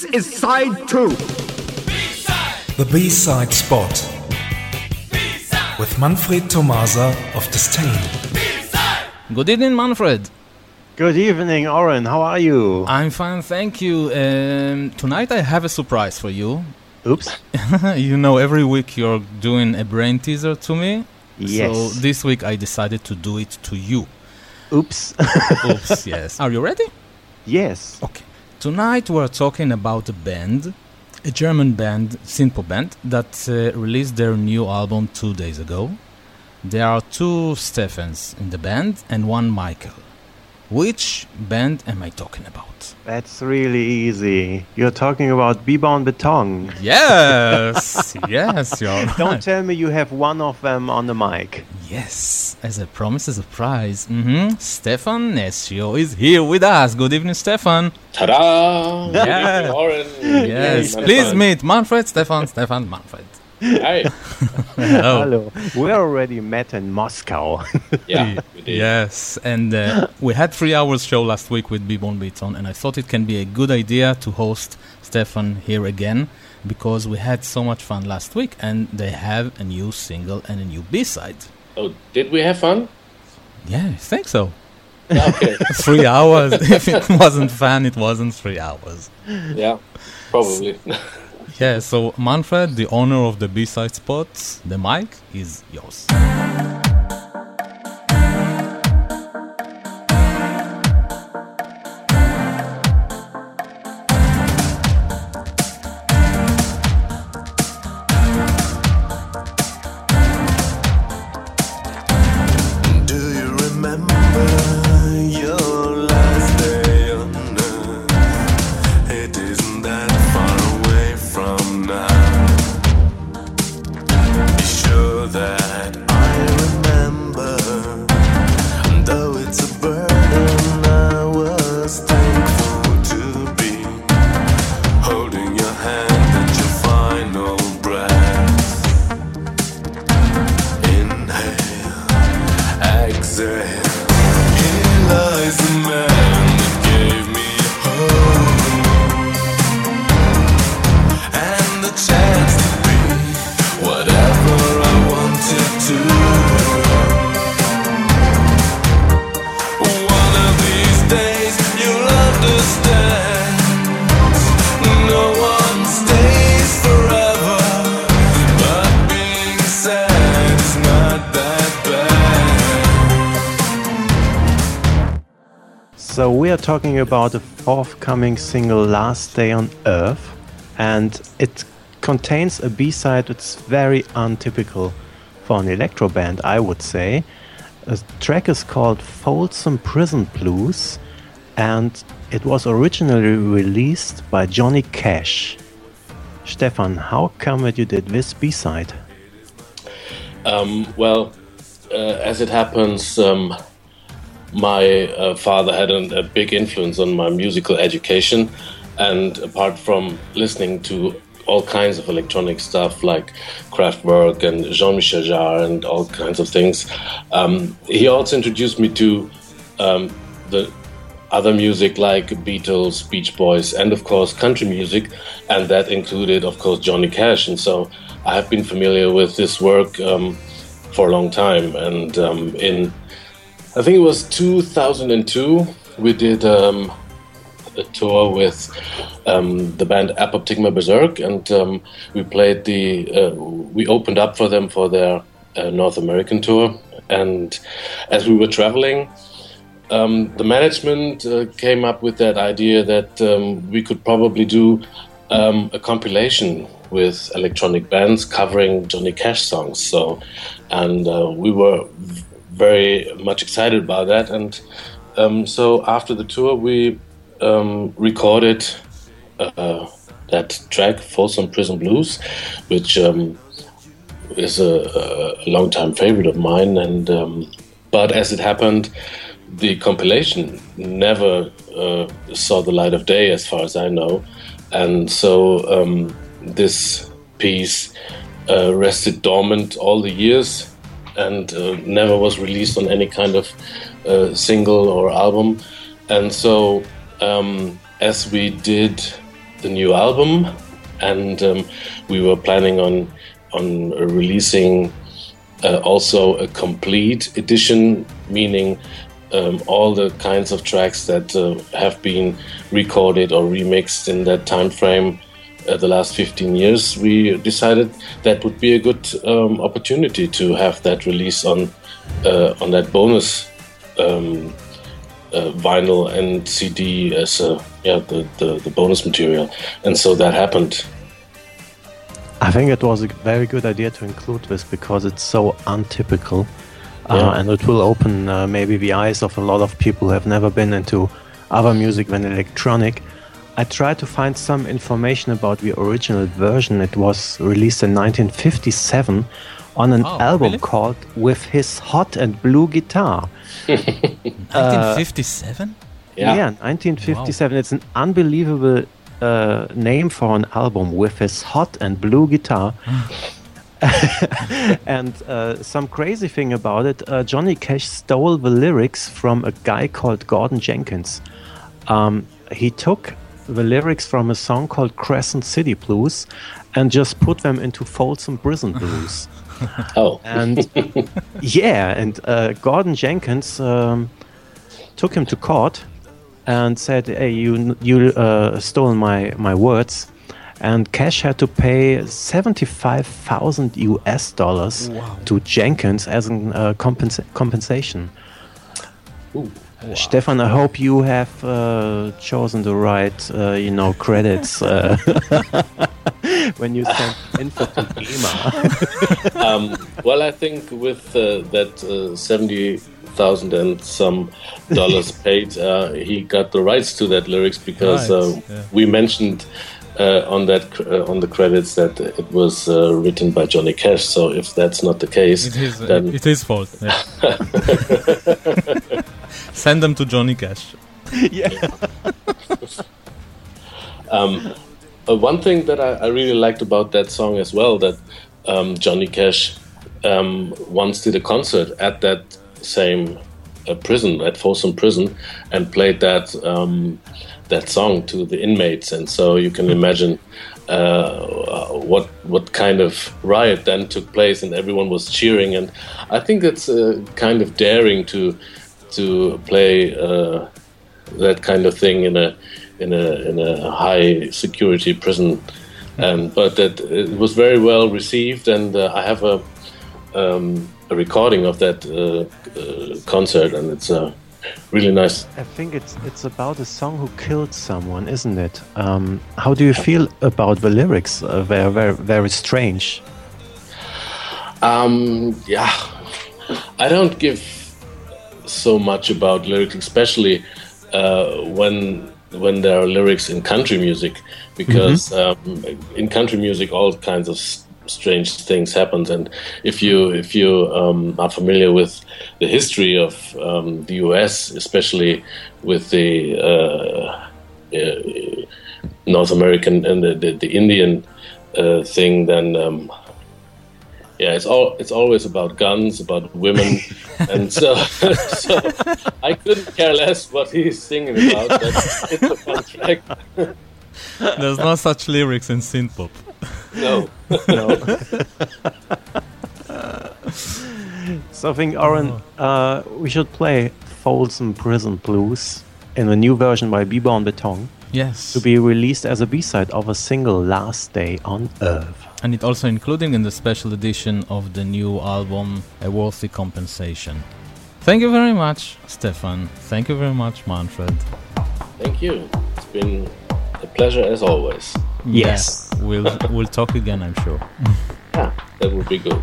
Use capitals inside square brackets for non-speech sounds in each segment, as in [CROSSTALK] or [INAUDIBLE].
This is side two. The B-side spot with Manfred Tomasa of Disdain. Good evening, Manfred. Good evening, Oren. How are you? I'm fine, thank you. Um, tonight I have a surprise for you. Oops. [LAUGHS] you know, every week you're doing a brain teaser to me. Yes. So this week I decided to do it to you. Oops. [LAUGHS] Oops, yes. Are you ready? yes. Okay. Tonight we're talking about a band, a German band, Synthpop band, that uh, released their new album two days ago. There are two Stephans in the band and one Michael. Which band am I talking about? That's really easy. You're talking about Beborn Beton. Yes, [LAUGHS] yes, you're right. Don't tell me you have one of them on the mic. Yes, as a promise, as a prize. Mm-hmm. Stefan Netschio is here with us. Good evening, Stefan. Ta-da! Good Yeah. evening, Oren. Yes, please meet Manfred, Stefan, Stefan, Manfred. Hi. [LAUGHS] Hello. Hello. We already met in Moscow. Yeah, we [LAUGHS] did. Yes, and uh, we had three hours show last week with Beborn Beton, and I thought it can be a good idea to host Stefan here again because we had so much fun last week, and they have a new single and a new B-side. Oh, did we have fun? Yeah, I think so. Okay. [LAUGHS] three hours. if it wasn't fun, it wasn't three hours. yeah, probably. Yeah, so Manfred, the owner of the B-side spots, the mic is yours. Do you remember your talking about the forthcoming single Last Day on Earth. And it contains a B-side that's very untypical for an electro band, I would say. The track is called Folsom Prison Blues. And it was originally released by Johnny Cash. Stefan, how come that you did this B-side? Um, well, uh, as it happens, um, my uh, father had an, a big influence on my musical education. And apart from listening to all kinds of electronic stuff like Kraftwerk and Jean Michel Jarre and all kinds of things, um, he also introduced me to um, the other music like Beatles, Beach Boys, and of course country music, and that included, of course, Johnny Cash. And so I have been familiar with this work um, for a long time. And um, in, I think it was 2002, we did um, a tour with um, the band Apoptygma Berserk, and um, we played the, uh, we opened up for them for their uh, North American tour. And as we were traveling, um, the management uh, came up with that idea that um, we could probably do um, a compilation with electronic bands covering Johnny Cash songs. So, and uh, we were very much excited about that. And um, so after the tour, we um, recorded uh, that track, Folsom Prison Blues, which um, is a, a long-time favorite of mine. And um, but as it happened, the compilation never uh, saw the light of day, as far as I know, and so um, this piece uh, rested dormant all the years and uh, never was released on any kind of uh, single or album. And so, um, as we did the new album, and um, we were planning on on releasing uh, also a complete edition, meaning um, all the kinds of tracks that uh, have been recorded or remixed in that time frame uh, the last 15 years we decided that would be a good um, opportunity to have that release on uh, on that bonus um, uh, vinyl and CD as a, yeah the, the, the bonus material and so that happened I think it was a very good idea to include this because it's so untypical uh, Yeah. and it will open uh, maybe the eyes of a lot of people who have never been into other music than electronic. I tried to find some information about the original version. It was released in 1957 on an Oh, album really? called With His Hot and Blue Guitar. [LAUGHS] 1957? Yeah, 1957. It's an unbelievable uh, name for an album with his hot and blue guitar. [LAUGHS] [LAUGHS] and uh, some crazy thing about it, uh, Johnny Cash stole the lyrics from a guy called Gordon Jenkins. Um, he took the lyrics from a song called Crescent City Blues and just put them into Folsom Prison Blues. [LAUGHS] oh and [LAUGHS] yeah, and uh, Gordon Jenkins um, took him to court and said, "Hey, you you uh, stole my my words." And Cash had to pay seventy-five thousand U.S. dollars to Jenkins as a uh, compensa- compensation. Stefan, I hope you have uh, chosen the right, uh, you know, credits uh, [LAUGHS] when you send info to GEMA. [LAUGHS] um, well, I think with uh, that uh, seventy thousand and some dollars [LAUGHS] paid, uh, he got the rights to that lyrics because uh, Right, yeah. we mentioned uh, on that uh, on the credits that it was uh, written by Johnny Cash. So if that's not the case, It is, then it is fault. Yeah. [LAUGHS] Send them to Johnny Cash. [LAUGHS] [LAUGHS] Um, uh, one thing that I, I really liked about that song as well that um, Johnny Cash um, once did a concert at that same uh, prison at Folsom Prison and played that um, that song to the inmates, and so you can imagine uh, what what kind of riot then took place, and everyone was cheering, and I think it's uh, kind of daring to to play uh, that kind of thing in a in a in a high security prison. And but that it was very well received, and uh, I have a um, a recording of that uh, uh, concert, and it's uh, really nice. I think it's it's about a song who killed someone, isn't it? Um, how do you feel about the lyrics? Uh, they're very very strange. Um, yeah, I don't give so much about lyrics, especially uh, when when there are lyrics in country music, because um, in country music all kinds of strange things happen. And if you if you um, are familiar with the history of um, the U.S., especially with the uh, uh, North American and the, the, the Indian uh, thing, then um, yeah, it's all it's always about guns, about women, [LAUGHS] and so [LAUGHS] so I couldn't care less what he's singing about. But it's a fun track. There's no such lyrics in synthpop. No, No. [LAUGHS] so I think, Oren, uh, we should play Folsom Prison Blues in a new version by Beborn Beton Yes. to be released as a B-side of a single Last Day on Earth. and it also including in the special edition of the new album A Worthy Compensation. Thank you very much, Stefan. Thank you very much, Manfred. thank you. It's been a pleasure as always. Yes. Yeah, we'll we'll talk again, I'm sure. [LAUGHS] Yeah, that would be good.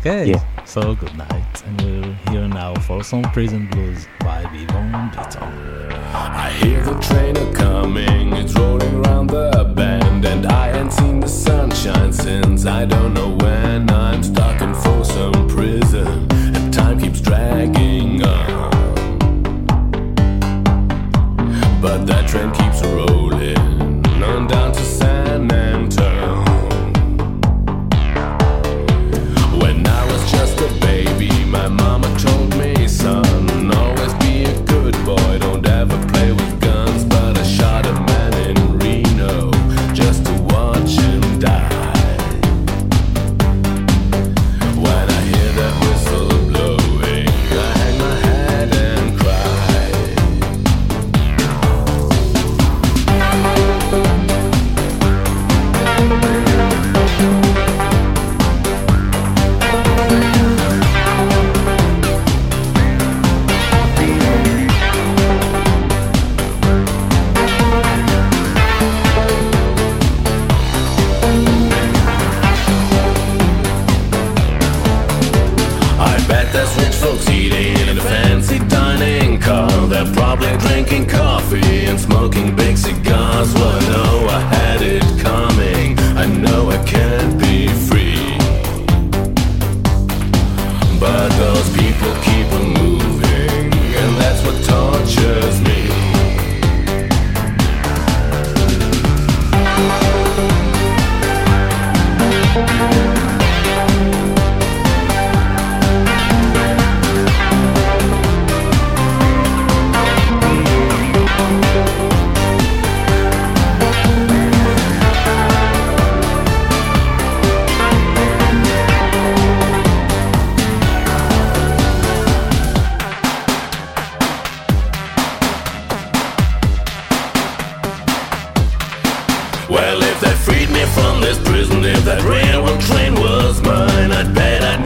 Okay. Yeah. So good night, and we'll hear now for some prison blues by Beborn Beton. I hear the train a coming, it's rolling around the bend, and I ain't seen the sunshine since I don't know when. big cigars. What oh. from this prison if that railroad train was mine. I'd bet I'd